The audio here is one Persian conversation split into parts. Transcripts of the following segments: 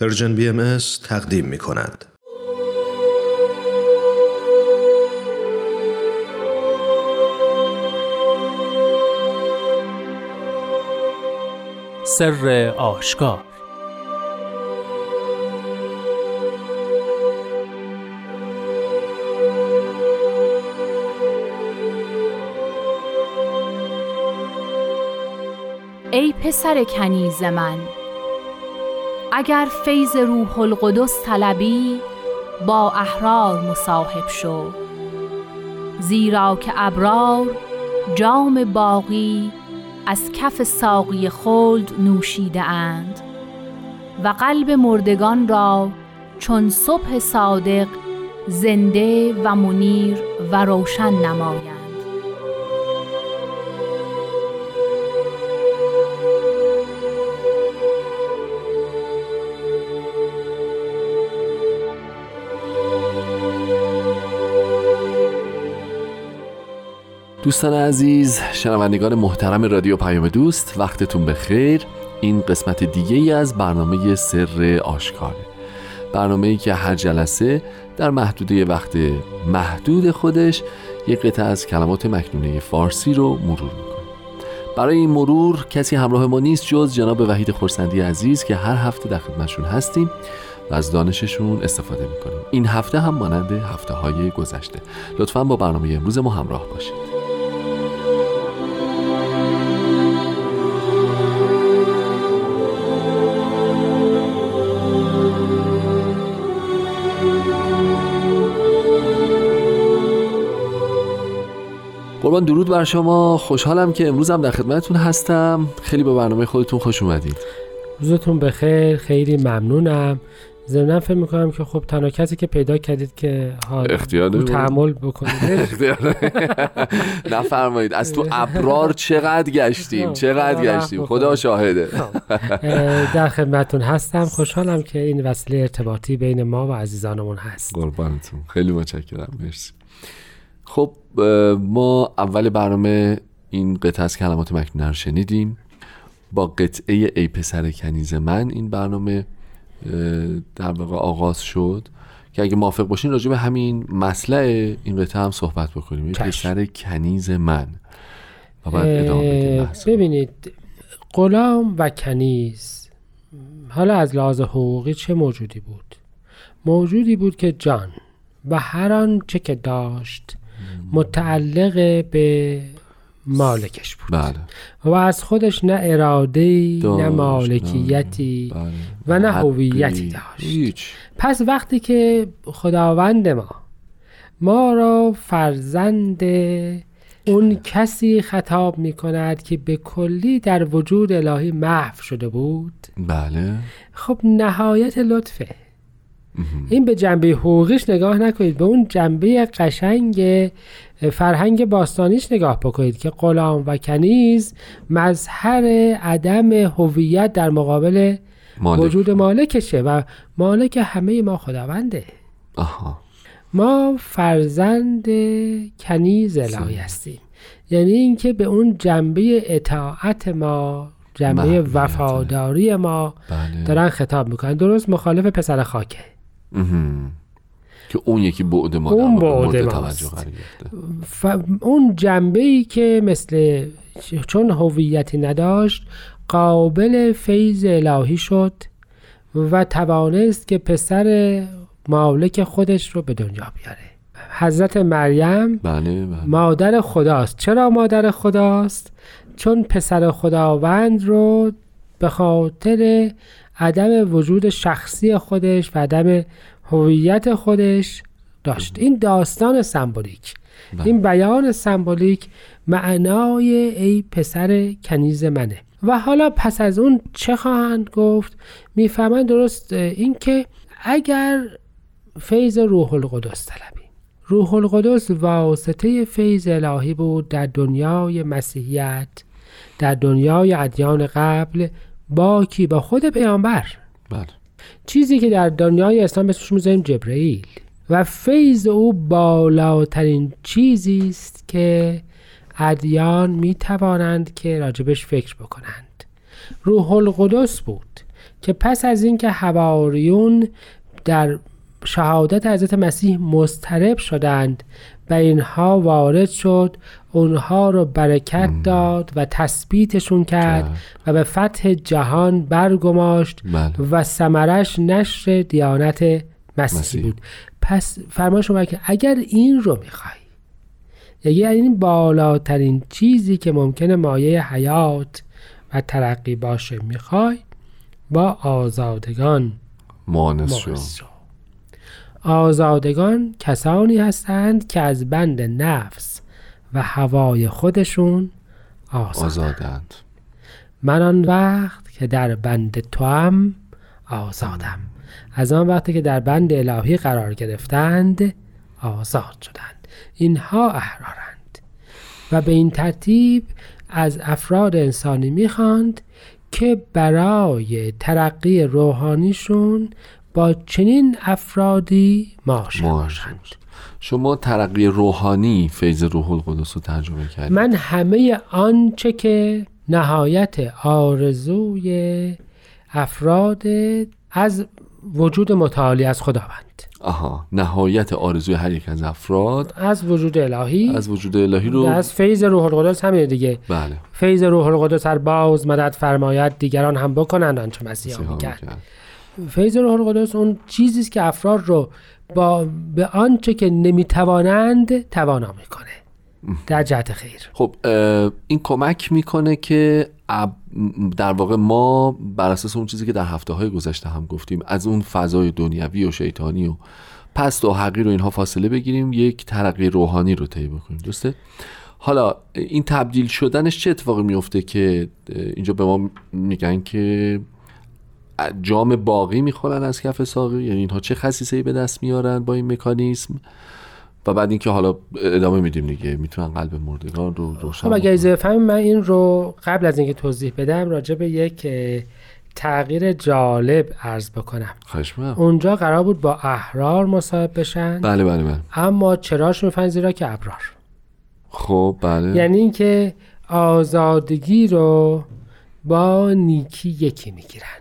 پرژن بی ام تقدیم می کند. سر آشکار ای پسر کنیز من اگر فیض روح القدس طلبی با احرار مصاحب شو. زیرا که ابرار جام باقی از کف ساقی خلد نوشیده اند. و قلب مردگان را چون صبح صادق زنده و منیر و روشن نمایند. دوستان عزیز شنوندگان محترم رادیو پیام دوست وقتتون بخیر. این قسمت دیگه ای از برنامه سر آشکاره برنامه ای که هر جلسه در محدوده وقت محدود خودش یک قطعه از کلمات مکنونه فارسی رو مرور می‌کنه. برای این مرور کسی همراه ما نیست جز جناب وحید خورسندی عزیز که هر هفته در خدمتشون هستیم و از دانششون استفاده می‌کنیم. این هفته هم مانند هفته های گذشته. لطفا با برنامه امروز ما همراه باشید. درود بر شما. خوشحالم که امروز هم در خدمتتون هستم. خیلی به برنامه خودتون خوش اومدید روزتون بخیر. خیلی ممنونم. ضمن فکر می‌کنم که خب تنها کسی که پیدا کردید که اختیار تحمل بکنید. نفرمایید. از تو ابرار چقدر گشتیم؟ خب، چقدر گشتیم؟ خدا شاهده. خب. در خدمتون هستم. خوشحالم که این وسیله ارتباطی بین ما و عزیزانمون هست. قربانتون. خیلی متشکرم. مرسی. خب ما اول برنامه این قطعه از کلمات مکنونه رو شنیدیم. با قطعه ای پسر کنیز من این برنامه در واقع آغاز شد. که اگه موافق باشین راجع به همین مسئله این قطعه هم صحبت بکنیم. ای پسر کنیز من. و بعد ادامه ببینید غلام و کنیز حالا از لحاظ حقوقی چه موجودی بود؟ موجودی بود که جان و هر آن چه که داشت متعلق به مالکش بود. بله. و از خودش نه اراده نه مالکیتی بله. و نه هویتی داشت. پس وقتی که خداوند ما ما را فرزند اون کسی خطاب می کند که به کلی در وجود الهی محو شده بود بله. خب نهایت لطفه. این به جنبه حقوقیش نگاه نکنید. به اون جنبه قشنگ فرهنگ باستانیش نگاه بکنید که غلام و کنیز مظهر عدم هویت در مقابل مالک. وجود مالکشه و مالک همه ما خداونده. آها. ما فرزند کنیز الهی هستیم. یعنی اینکه به اون جنبه اطاعت ما جنبه وفاداری ما بله. دارن خطاب می‌کنن. درست مخالف پسر خاکه. که اون یکی بعد ما اون بعد ف... اون جنبه ای که مثل چون هویتی نداشت قابل فیض الهی شد و توانست که پسر مالک خودش رو به دنیا بیاره. حضرت مریم بله بله. مادر خداست. چرا مادر خداست؟ چون پسر خداوند رو به خاطر عدم وجود شخصی خودش و عدم هویت خودش داشت. این داستان سمبولیک. بله. این بیان سمبولیک معنای ای پسر کنیز منه. و حالا پس از اون چه خواهند گفت؟ می‌فهمند درست اینکه اگر فیض روح القدس طلبی روح القدس واسطه فیض الهی بود در دنیای مسیحیت در دنیای ادیان قبل با کی? با خود پیامبر. بله. چیزی که در دنیای اسلام اسمش می‌ذاریم جبرئیل. و فیض او بالاترین چیزی است که ادیان می توانند که راجبش فکر بکنند. روح القدس بود که پس از اینکه حواریون در شهادت حضرت مسیح مسترب شدند و اینها وارد شد اونها رو برکت داد و تثبیتشون کرد. و به فتح جهان برگماشت بله. و ثمرش نشر دیانت مسیح. بود پس فرمان شما که اگر این رو می‌خوای یعنی این بالاترین چیزی که ممکنه مایه حیات و ترقی باشه می‌خوای با آزادگان مانس شو. آزادگان کسانی هستند که از بند نفس و هوای خودشون آزاد آزادند. من آن وقت که در بند توام آزادم. از آن وقتی که در بند الهی قرار گرفتند آزاد شدند. اینها احرارند. و به این ترتیب از افراد انسانی می‌خواند که برای ترقی روحانیشون با چنین افرادی معاشر باشند شما ترقی روحانی فیض روح القدس رو ترجمه کردید. من همه آنچه که نهایت آرزوی افراد از وجود متعالی از خداوند. آها نهایت آرزوی هر یک از افراد از وجود الهی. از وجود الهی رو از فیض روح القدس همین دیگه. بله. فیض روح القدس هر باز مدد فرماید دیگران هم بکنند آنچه مسیح کرد. می‌کرد. فیض روح القدس اون چیزی است که افراد رو با به آنچه که نمی‌توانند توانا می‌کنه. در جهت خیر. خب این کمک می‌کنه که در واقع ما بر اساس اون چیزی که در هفته های گذشته هم گفتیم از اون فضای دنیوی و شیطانی و پست و حقیر و اینها فاصله بگیریم یک ترقی روحانی رو طی بکنیم. درسته؟ حالا این تبدیل شدنش چه اتفاقی میفته که اینجا به ما میگن که جام باقی می‌خورن از کف ساقی؟ یعنی اینها چه خصیصه به دست میارن با این مکانیسم و بعد اینکه حالا ادامه میدیم دیگه می‌تونن قلب مردگان رو روشن خب اگر بکنن. اجازه من این رو قبل از اینکه توضیح بدم راجع به یک تغییر جالب عرض بکنم. می‌کنم. اونجا قرار بود با احرار مصاحب بشن بله بله بله. اما چراش میفن زیرا که ابرار؟ خب بله. یعنی اینکه آزادگی رو با نیکی یکی می‌گیرند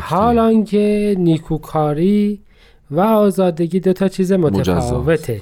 حالا که نیکوکاری و آزادگی دو تا چیز متفاوته.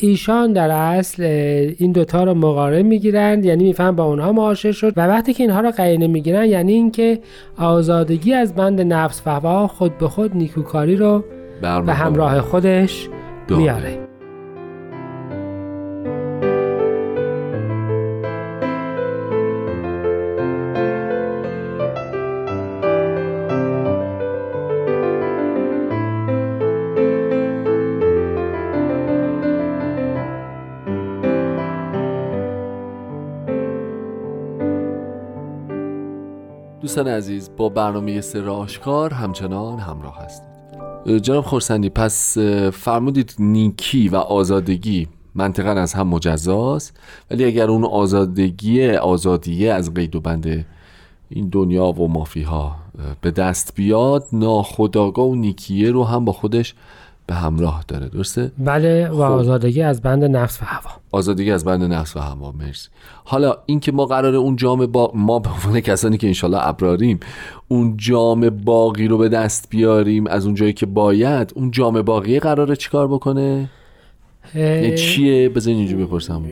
ایشان در اصل این دوتا رو مقارن می‌گیرند یعنی میفهم با اونها معاشر شد و وقتی که اینها رو قرینه می‌گیرن یعنی اینکه آزادگی از بند نفس و خود به خود نیکوکاری رو. به همراه خودش داره. میاره. دوستان عزیز با برنامه سر آشکار همچنان همراه هستید جناب خورسندی پس فرمودید نیکی و آزادگی منطقا از هم مجزاست ولی اگر اون آزادگی آزادیه از قید و بند این دنیا و مافیها به دست بیاد ناخداگاه و نیکیه رو هم با خودش به همراه داره درسته؟ بله و آزادگی از بند نفس و هوا آزادگی از بند نفس و هوا مرسی حالا اینکه ما قراره اون جام با ما به عنوان کسانی که انشالله ابراریم اون جام باقی رو به دست بیاریم از اون جایی که باید اون جام باقی قراره چیکار بکنه یعنی چیه بذارین اینجا بپرسم.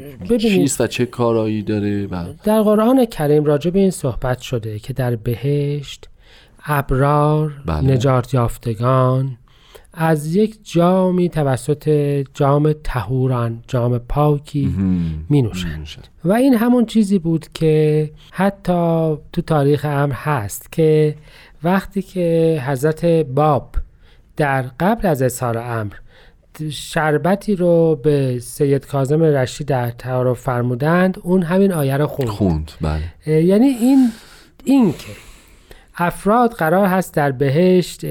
چیست و چه کارایی داره و در قرآن کریم راجع به این صحبت شده که در بهشت ابرار بله. نجات یافتگان از یک جامی توسط جام تهوران جام پاکی می نوشند و این همون چیزی بود که حتی تو تاریخ امر هست که وقتی که حضرت باب در قبل از اظهار امر شربتی رو به سید کاظم رشید در تعارف فرمودند اون همین آیه رو خوند. خوند بله. یعنی این این که افراد قرار هست در بهشت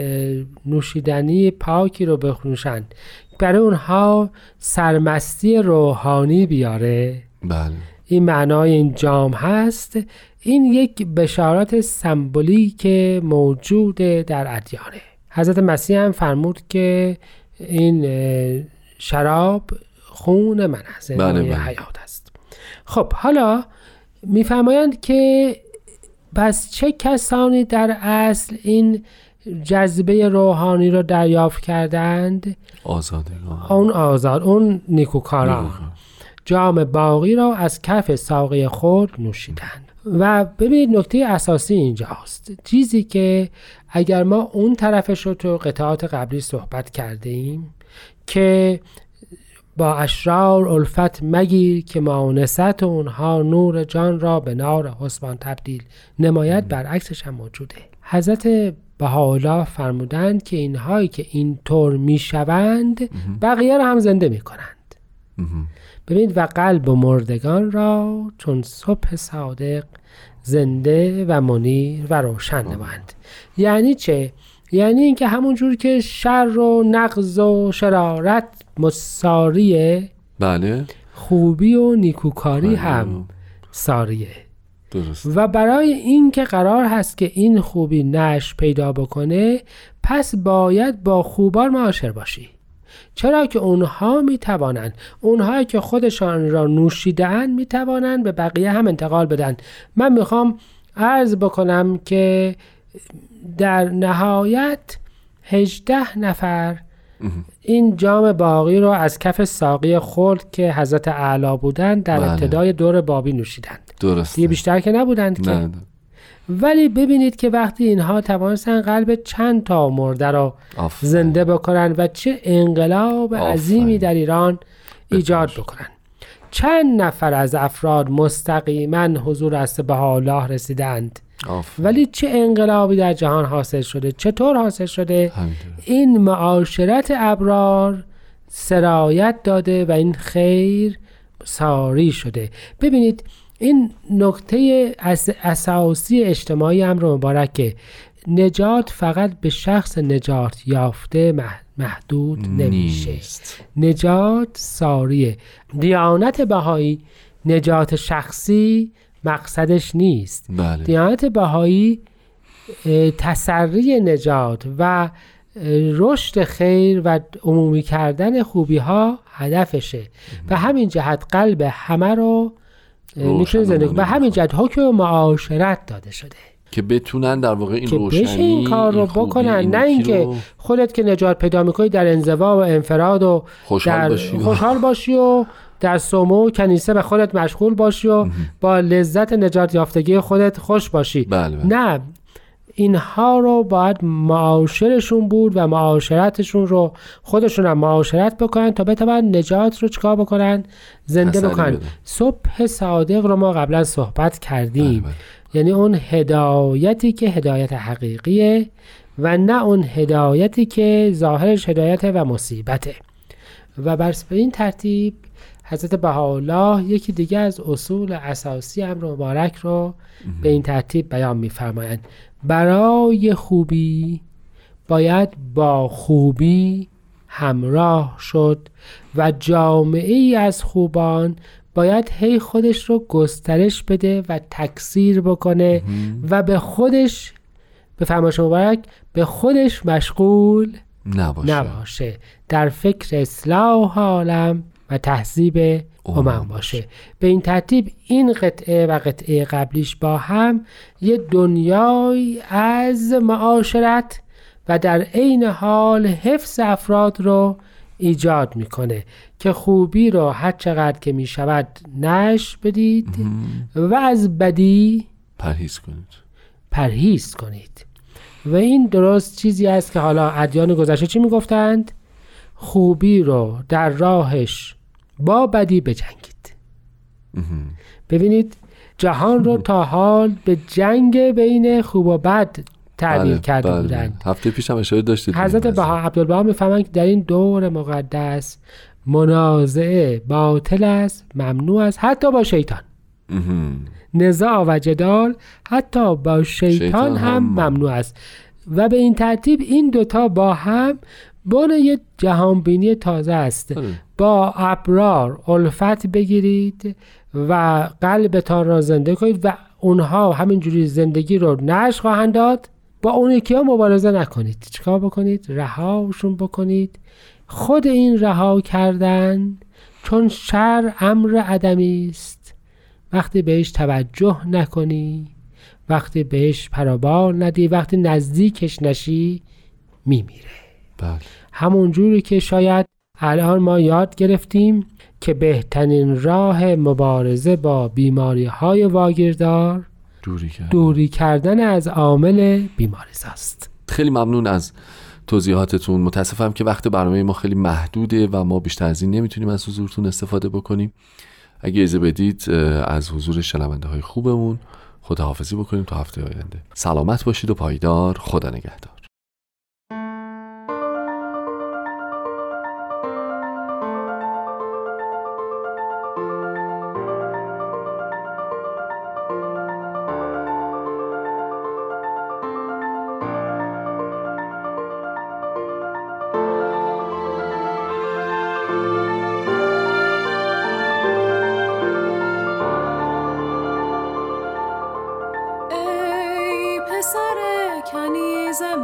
نوشیدنی پاکی رو بنوشند برای اونها سرمستی روحانی بیاره. بله. این معنای این جام هست. این یک بشارت سمبولیک موجود در ادیانه حضرت مسیح هم فرمود که این شراب خون من است یعنی بله، بله. حیات است. خب حالا میفرمایند که پس چه کسانی در اصل این جذبه روحانی رو دریافت کردند؟ آزادگان. اون آزاد اون نیکوکاران. جام باقی را از کف ساقی خود نوشیدند. و ببینید نکته اساسی اینجاست. چیزی که اگر ما اون طرفش رو تو قطعات قبلی صحبت کرده ایم که با اشرار الفت مگیر که ماونست اونها نور جان را به نار حسبان تبدیل نماید برعکسش هم موجوده. حضرت بهاءالله فرمودند که اینهایی که اینطور می‌شوند بقیه را هم زنده می‌کنند. ببینید و قلب و مردگان را چون صبح صادق زنده و منیر و روشن نمایند یعنی چه؟ یعنی اینکه همون جور که شر و نقض و شرارت مساریه بله. خوبی و نیکوکاری بله. هم ساریه. درست و برای اینکه قرار هست که این خوبی نش پیدا بکنه پس باید با خوبان معاشر باشی. چرا که اونها می توانند اونها که خودشان را نوشیدن می توانند به بقیه هم انتقال بدن. من می‌خوام عرض بکنم که در نهایت هجده نفر این جام باقی رو از کف ساقی خلد که حضرت اعلی بودند در بله. ابتدای دور بابی نوشیدند درست دیگه بیشتر که نبودند که نه ولی ببینید که وقتی اینها توانستن قلب چند تا مرده را. زنده بکنن و چه انقلاب. عظیمی در ایران ایجاد بکنن چند نفر از افراد مستقیما حضور است به الله رسیدند آفرین. ولی چه انقلابی در جهان حاصل شده چطور حاصل شده. این معاشرت ابرار سرایت داده و این خیر ساری شده ببینید این نکته اس- اساسی اجتماعی امر مبارک که نجات فقط به شخص نجات یافته مح- محدود نمیشه. نیست نجات ساریه. دیانت بهایی نجات شخصی مقصدش نیست. بله. دیانت بهایی تسری نجات و رشد خیر و عمومی کردن خوبی ها هدفشه و همین جهت قلب همه رو می‌تونه زندگی و همین جهت حکم معاشرت داده شده. که بتونن در واقع این که روشنی بشه این کار رو بکنن این نه اینکه رو خودت که نجات پیدا می‌کنی در انزوا و انفراد و خوشحال در باشی. و- خوشحال باشی و در سومو و کنیسه به خودت مشغول باشی و با لذت نجات یافتگی خودت خوش باشی. بله بله. نه اینها رو باید معاشرشون بود و معاشرتشون رو خودشون هم معاشرت بکنن تا بتونن نجات رو چکار بکنن؟ زنده بکنن. صبح صادق رو ما قبلا صحبت کردیم. بله، بله. یعنی اون هدایتی که هدایت حقیقیه و نه اون هدایتی که ظاهرش هدایت و مصیبته. و بر این ترتیب حضرت بهاءالله یکی دیگه از اصول اساسی امر مبارک رو به این ترتیب بیان می‌فرمایند. برای خوبی باید با خوبی همراه شد و جامعه ای از خوبان باید هی خودش رو گسترش بده و تکثیر بکنه و به خودش به فرمایش مبارک به خودش مشغول نباشه. نباشه. در فکر اصلاح عالم و تهذیب امم امم باشه. به این ترتیب این قطعه و قطعه قبلیش با هم یه دنیای از معاشرت و در عین حال حفظ افراد رو ایجاد می‌کنه که خوبی رو هر چقدر که می‌شود نش بدید و از بدی پرهیز کنید. پرهیز کنید. و این درست چیزی است که حالا ادیان گذشته چی می‌گفتند؟ خوبی رو در راهش با بدی بجنگید. ببینید جهان رو تا حال به جنگ بین خوب و بد تعبیر کرده بله. بودند هفته پیش هم اشاره داشتید حضرت. بها عبدالبها می‌فهمند که در این دور مقدس منازعه باطل است ممنوع است حتی با شیطان. نزاع و جدال حتی با شیطان, شیطان هم هم ممنوع است و به این ترتیب این دوتا با هم بن یه جهانبینی تازه است بله. با ابرار الفت بگیرید و قلبتان را زنده کنید و اونها همینجوری زندگی رو نش خواهند داد با اون یکی ها مبارزه نکنید. چیکار بکنید؟ رهاشون بکنید. خود این رها کردن چون شر امر عدمی است. وقتی بهش توجه نکنی وقتی بهش پرابار ندی وقتی نزدیکش نشی میمیره. بله. همون جوری که شاید الان ما یاد گرفتیم که بهترین راه مبارزه با بیماری های واگیردار دوری کرد دوری کردن از عامل بیماریز است. خیلی ممنون از توضیحاتتون. متاسفم که وقت برنامه ما خیلی محدوده و ما بیشتر از این نمی‌تونیم از حضورتون استفاده بکنیم. اگه اجازه بدید از حضور شنونده های خوبمون خداحافظی بکنیم تا هفته آینده. سلامت باشید و پایدار. خدا نگهدار. کنیز